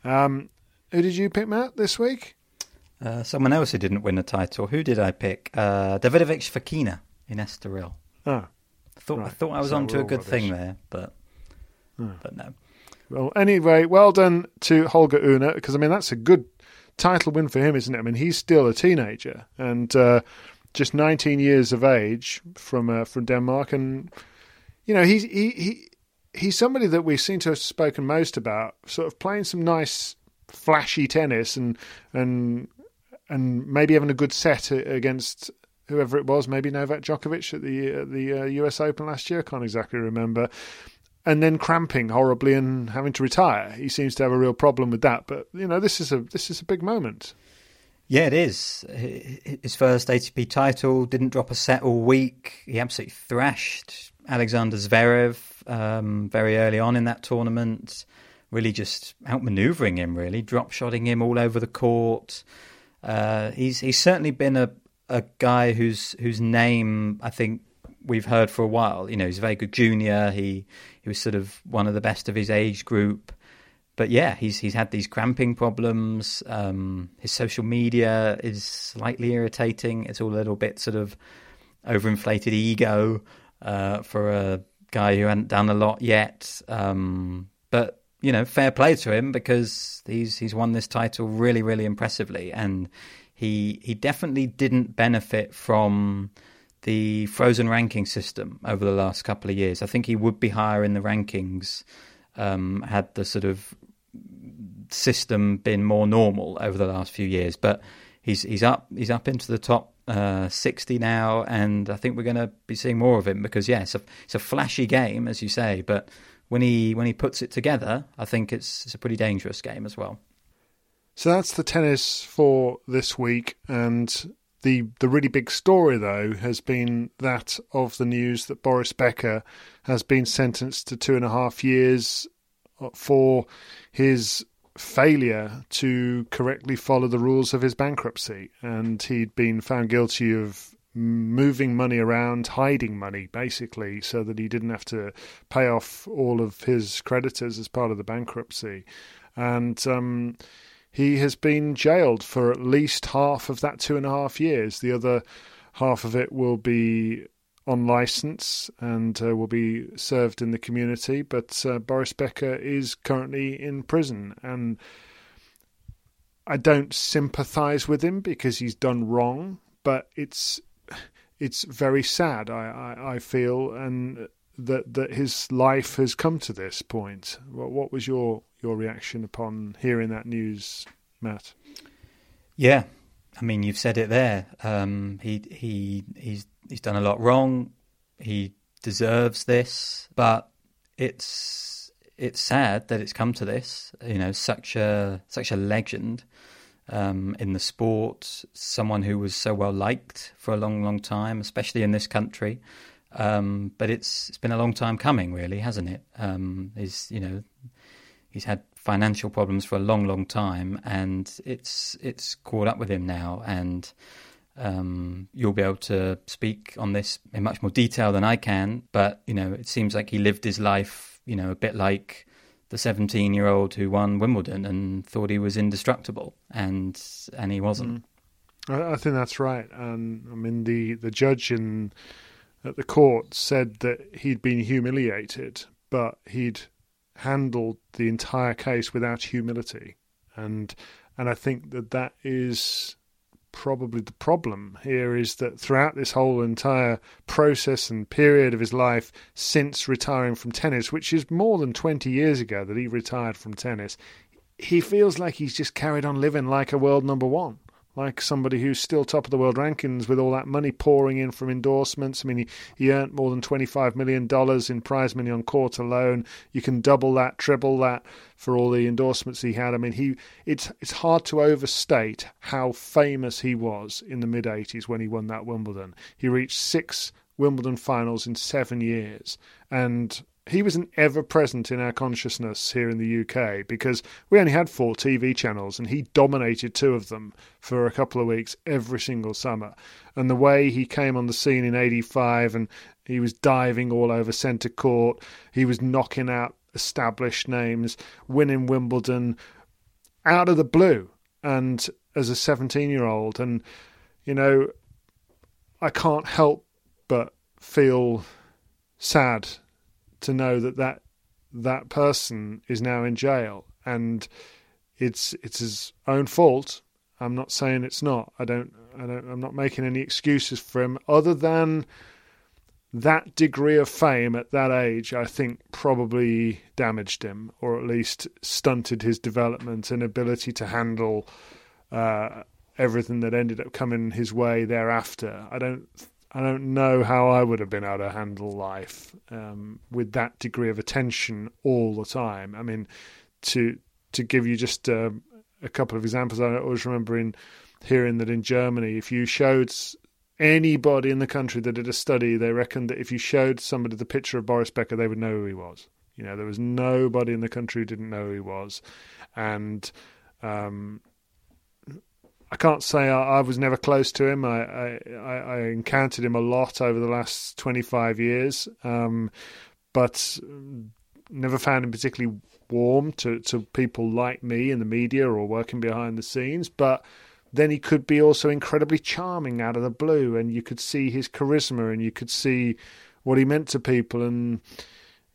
Um, who did you pick, Matt, this week? Uh, someone else who didn't win the title. Who did I pick? Uh, Davidovich Fokina in Estoril. I thought right. I thought I was so onto a good rubbish. thing there, but hmm. but no. Well, anyway, well done to Holger Une because I mean that's a good title win for him, isn't it? I mean he's still a teenager and uh, just 19 years of age from uh, from Denmark, and you know he's he, he he's somebody that we seem to have spoken most about, sort of playing some nice, flashy tennis and and and maybe having a good set against whoever it was, maybe Novak Djokovic at the uh, the uh, U.S. Open last year. I can't exactly remember. And then cramping horribly and having to retire. He seems to have a real problem with that. But you know, this is a this is a big moment. Yeah, it is. His first ATP title didn't drop a set all week. He absolutely thrashed Alexander Zverev um, very early on in that tournament, really just outmaneuvering him, really drop shotting him all over the court. Uh, he's he's certainly been a a guy whose whose name I think we've heard for a while. You know, he's a very good junior. He he was sort of one of the best of his age group. But yeah, he's he's had these cramping problems. Um, his social media is slightly irritating. It's all a little bit sort of overinflated ego uh, for a guy who hadn't done a lot yet. Um, but you know, fair play to him because he's he's won this title really, really impressively, and he he definitely didn't benefit from the frozen ranking system over the last couple of years. I think he would be higher in the rankings um, had the sort of system been more normal over the last few years. But he's he's up he's up into the top uh, 60 now, and I think we're going to be seeing more of him because yeah, it's a it's a flashy game as you say, but when he when he puts it together, I think it's it's a pretty dangerous game as well. So that's the tennis for this week, and the the really big story though has been that of the news that Boris Becker has been sentenced to two and a half years for his failure to correctly follow the rules of his bankruptcy. And he'd been found guilty of moving money around, hiding money, basically, so that he didn't have to pay off all of his creditors as part of the bankruptcy. And um, he has been jailed for at least half of that two and a half years. The other half of it will be on license and uh, will be served in the community. But uh, Boris Becker is currently in prison, and I don't sympathise with him because he's done wrong. But it's it's very sad. I, I, I feel and that that his life has come to this point. What, what was your your reaction upon hearing that news, Matt? Yeah, I mean, you've said it there. Um, he he he's he's done a lot wrong. He deserves this, but it's it's sad that it's come to this. You know, such a such a legend um, in the sport, someone who was so well liked for a long, long time, especially in this country. Um, but it's it's been a long time coming, really, hasn't it? Um, he's you know he's had financial problems for a long, long time, and it's it's caught up with him now, and um, you'll be able to speak on this in much more detail than I can. But you know, it seems like he lived his life, you know, a bit like the 17 year old who won Wimbledon and thought he was indestructible, and and he wasn't. Mm. I, I think that's right. And I mean, the, the judge in at the court said that he'd been humiliated, but he'd handled the entire case without humility, and and I think that that is probably the problem here is that throughout this whole entire process and period of his life since retiring from tennis, which is more than 20 years ago that he retired from tennis, he feels like he's just carried on living like a world number one like somebody who's still top of the world rankings with all that money pouring in from endorsements. I mean, he, he earned more than $25 million in prize money on court alone. You can double that, triple that for all the endorsements he had. I mean, he it's it's hard to overstate how famous he was in the mid 80s when he won that Wimbledon. He reached six Wimbledon finals in seven years. And he was an ever present in our consciousness here in the UK because we only had four TV channels and he dominated two of them for a couple of weeks every single summer. And the way he came on the scene in 85 and he was diving all over centre court, he was knocking out established names, winning Wimbledon out of the blue and as a 17 year old. And, you know, I can't help but feel sad to know that that that person is now in jail and it's it's his own fault. I'm not saying it's not. I don't. I don't. I'm not making any excuses for him, other than that degree of fame at that age. I think probably damaged him, or at least stunted his development and ability to handle uh, everything that ended up coming his way thereafter. I don't I don't know how I would have been able to handle life um, with that degree of attention all the time. I mean, to to give you just uh, a couple of examples, I always remember in hearing that in Germany, if you showed anybody in the country that did a study, they reckoned that if you showed somebody the picture of Boris Becker, they would know who he was. You know, there was nobody in the country who didn't know who he was, and um, I can't say I, I, was never close to him. I, I, I, encountered him a lot over the last 25 years, um, but never found him particularly warm to, to people like me in the media or working behind the scenes. But then he could be also incredibly charming out of the blue, and you could see his charisma and you could see what he meant to people. And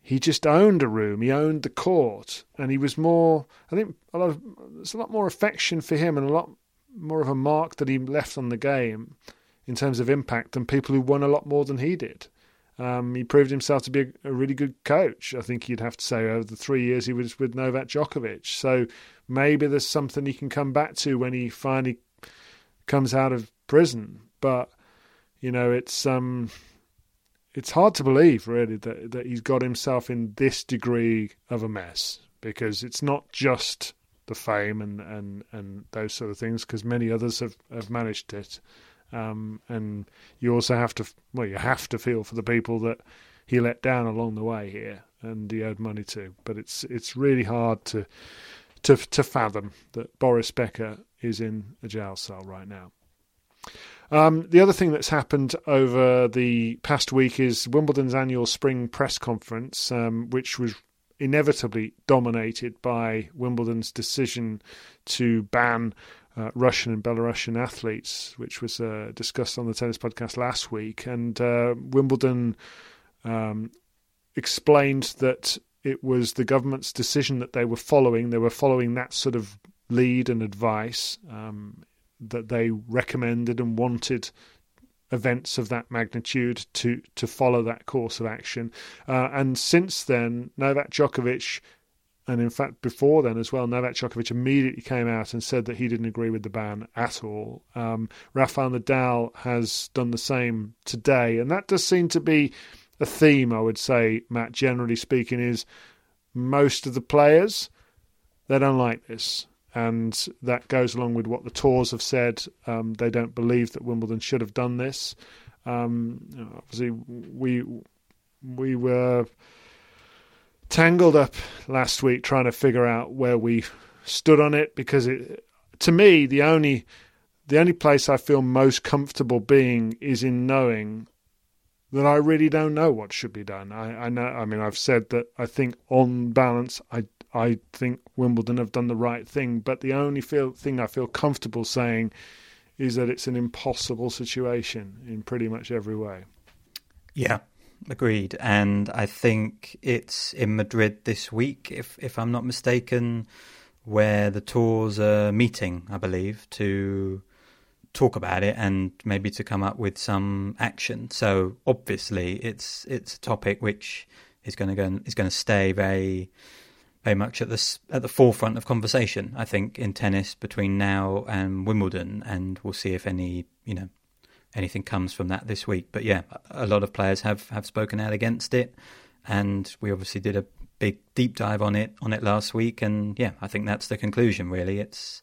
he just owned a room. He owned the court, and he was more. I think a lot of there's a lot more affection for him and a lot more of a mark that he left on the game in terms of impact than people who won a lot more than he did. Um, he proved himself to be a, a, really good coach. I think you'd have to say over the three years he was with Novak Djokovic. So maybe there's something he can come back to when he finally comes out of prison. But you know, it's um, it's hard to believe really that that he's got himself in this degree of a mess because it's not just the fame and, and, and those sort of things because many others have, have managed it. Um, and you also have to, well, you have to feel for the people that he let down along the way here and he owed money to. But it's it's really hard to to to fathom that Boris Becker is in a jail cell right now. Um, the other thing that's happened over the past week is Wimbledon's annual spring press conference, um, which was inevitably dominated by Wimbledon's decision to ban uh, Russian and Belarusian athletes, which was uh, discussed on the tennis podcast last week. And uh, Wimbledon um, explained that it was the government's decision that they were following. They were following that sort of lead and advice um, that they recommended and wanted events of that magnitude to to follow that course of action. Uh, and since then, Novak Djokovic, and in fact before then as well, Novak Djokovic immediately came out and said that he didn't agree with the ban at all. Um, Rafael Nadal has done the same today, and that does seem to be a theme. I would say, Matt, generally speaking, is most of the players they don't like this and that goes along with what the tours have said. Um, they don't believe that Wimbledon should have done this. Um, obviously, we we were tangled up last week trying to figure out where we stood on it because it, to me, the only the only place I feel most comfortable being is in knowing that I really don't know what should be done. I, I know. I mean, I've said that I think on balance, I I think Wimbledon have done the right thing. But the only feel, thing I feel comfortable saying is that it's an impossible situation in pretty much every way. Yeah, agreed. And I think it's in Madrid this week, if if I'm not mistaken, where the tours are meeting, I believe, to talk about it and maybe to come up with some action. So obviously, it's it's a topic which is going to go is going to stay very very much at the at the forefront of conversation. I think in tennis between now and Wimbledon, and we'll see if any you know anything comes from that this week. But yeah, a lot of players have have spoken out against it, and we obviously did a big deep dive on it on it last week. And yeah, I think that's the conclusion. Really, it's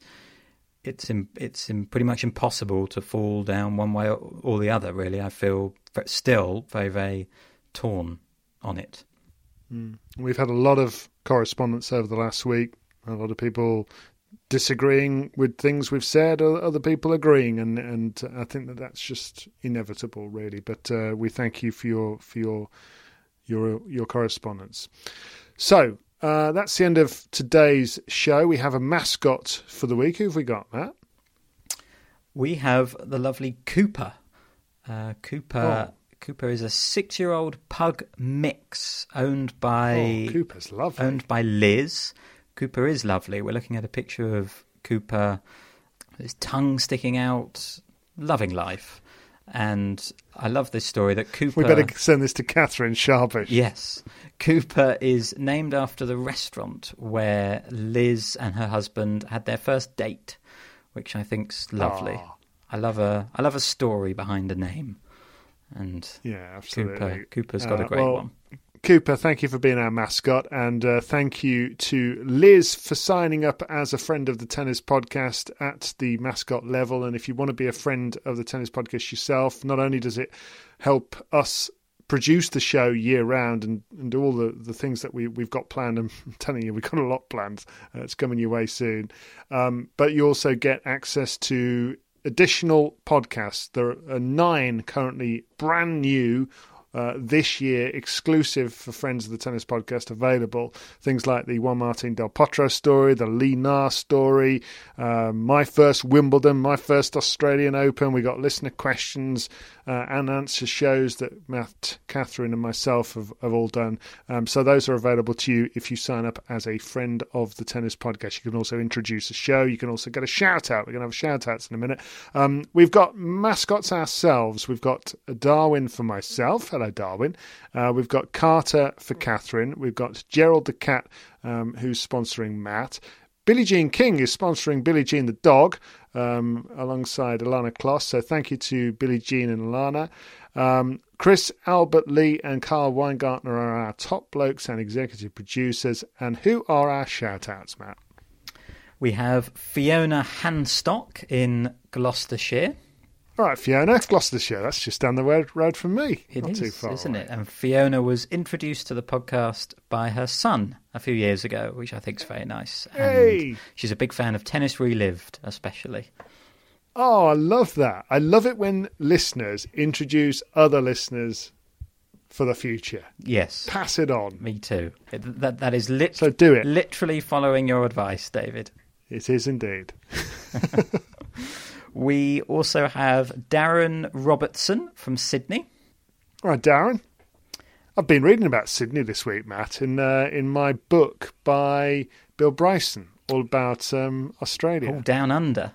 it's in, it's in pretty much impossible to fall down one way or the other. Really, I feel still very very torn on it. Mm. We've had a lot of correspondence over the last week. A lot of people disagreeing with things we've said, other people agreeing, and and I think that that's just inevitable, really. But uh, we thank you for your for your your your correspondence. So uh, that's the end of today's show. We have a mascot for the week. Who have we got, Matt? We have the lovely Cooper. Uh, Cooper. Oh. Cooper is a six-year-old pug mix owned by oh, Cooper's lovely. owned by Liz. Cooper is lovely. We're looking at a picture of Cooper, his tongue sticking out, loving life. And I love this story that Cooper. We better send this to Catherine Sharpish. Yes. Cooper is named after the restaurant where Liz and her husband had their first date, which I think's lovely. Aww. I love a I love a story behind a name. And yeah, absolutely. Cooper, Cooper's got uh, a great well, one. Cooper, thank you for being our mascot, and uh, thank you to Liz for signing up as a friend of the Tennis Podcast at the mascot level. And if you want to be a friend of the Tennis Podcast yourself, not only does it help us produce the show year round and, and do all the, the things that we, we've got planned. I'm telling you, we've got a lot planned. Uh, it's coming your way soon. Um, but you also get access to additional podcasts. There are nine currently brand new uh, this year exclusive for Friends of the Tennis podcast available. Things like the Juan Martin Del Potro story, the Li Na story, uh, my first Wimbledon, my first Australian Open. We got listener questions uh, and answer shows that Matt, Catherine, and myself have, have all done. Um, so those are available to you if you sign up as a friend of the Tennis Podcast. You can also introduce a show. You can also get a shout out. We're going to have shout outs in a minute. Um, we've got mascots ourselves. We've got Darwin for myself. Hello, Darwin. Uh, we've got Carter for Catherine. We've got Gerald the cat, um, who's sponsoring Matt. Billie Jean King is sponsoring Billie Jean the dog um, alongside Alana Kloss. So thank you to Billie Jean and Alana. Um, Chris, Albert Lee, and Carl Weingartner are our top blokes and executive producers. And who are our shout outs, Matt? We have Fiona Hanstock in Gloucestershire. All right, Fiona, Gloucestershire. That's just down the road, road from me. It Not is, too far isn't away. it? And Fiona was introduced to the podcast by her son a few years ago, which I think is very nice. Hey! And she's a big fan of Tennis Relived, especially. Oh, I love that. I love it when listeners introduce other listeners for the future. Yes. Pass it on. Me too. It, that, that is lit- so do it. literally following your advice, David. It is indeed. We also have Darren Robertson from Sydney. All right, Darren. I've been reading about Sydney this week, Matt, in uh, in my book by Bill Bryson, all about um, Australia. All down under.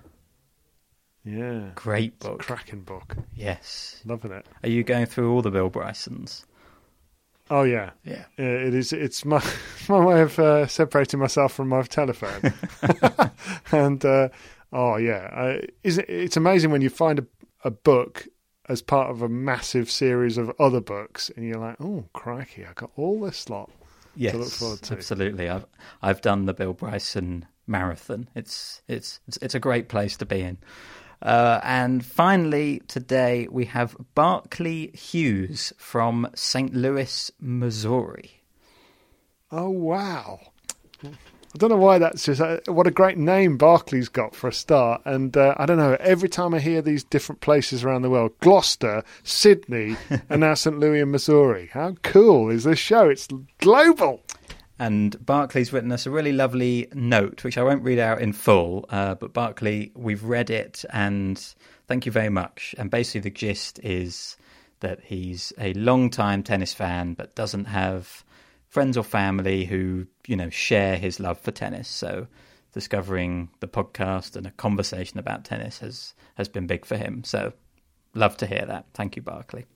Yeah, great book, cracking book. Yes, loving it. Are you going through all the Bill Brysons? Oh yeah, yeah. It is. It's my my way of uh, separating myself from my telephone, and uh, Oh yeah, uh, it's amazing when you find a, a book as part of a massive series of other books, and you're like, oh crikey, I got all this lot yes, to look forward to. Absolutely, I've I've done the Bill Bryson marathon. It's it's it's, it's a great place to be in. Uh, and finally, today we have Barclay Hughes from St. Louis, Missouri. Oh wow! I don't know why that's just uh, what a great name Barclay's got for a start. And uh, I don't know, every time I hear these different places around the world Gloucester, Sydney, and now St. Louis in Missouri, how cool is this show? It's global. And Barclay's written us a really lovely note, which I won't read out in full, uh, but Barclay, we've read it and thank you very much. And basically, the gist is that he's a long-time tennis fan but doesn't have friends or family who, you know, share his love for tennis. So discovering the podcast and a conversation about tennis has, has been big for him. So love to hear that. Thank you, Barclay.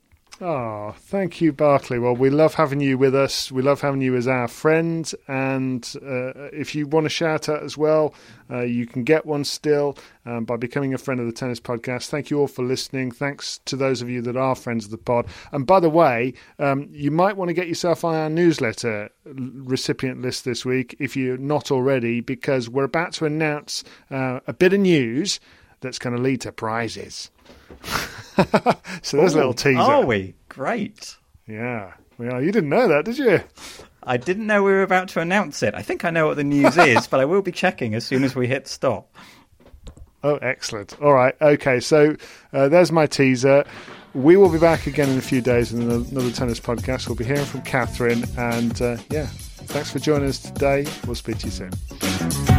Oh, thank you, Barclay. Well, we love having you with us. We love having you as our friend. And uh, if you want a shout out as well, uh, you can get one still um, by becoming a friend of the Tennis Podcast. Thank you all for listening. Thanks to those of you that are friends of the pod. And by the way, um, you might want to get yourself on our newsletter recipient list this week if you're not already, because we're about to announce uh, a bit of news that's going to lead to prizes. so there's a little teaser. Are we? Great. Yeah. Well, you didn't know that, did you? I didn't know we were about to announce it. I think I know what the news is, but I will be checking as soon as we hit stop. Oh, excellent. All right. Okay. So uh, there's my teaser. We will be back again in a few days in another tennis podcast. We'll be hearing from Catherine. And uh, yeah, thanks for joining us today. We'll speak to you soon.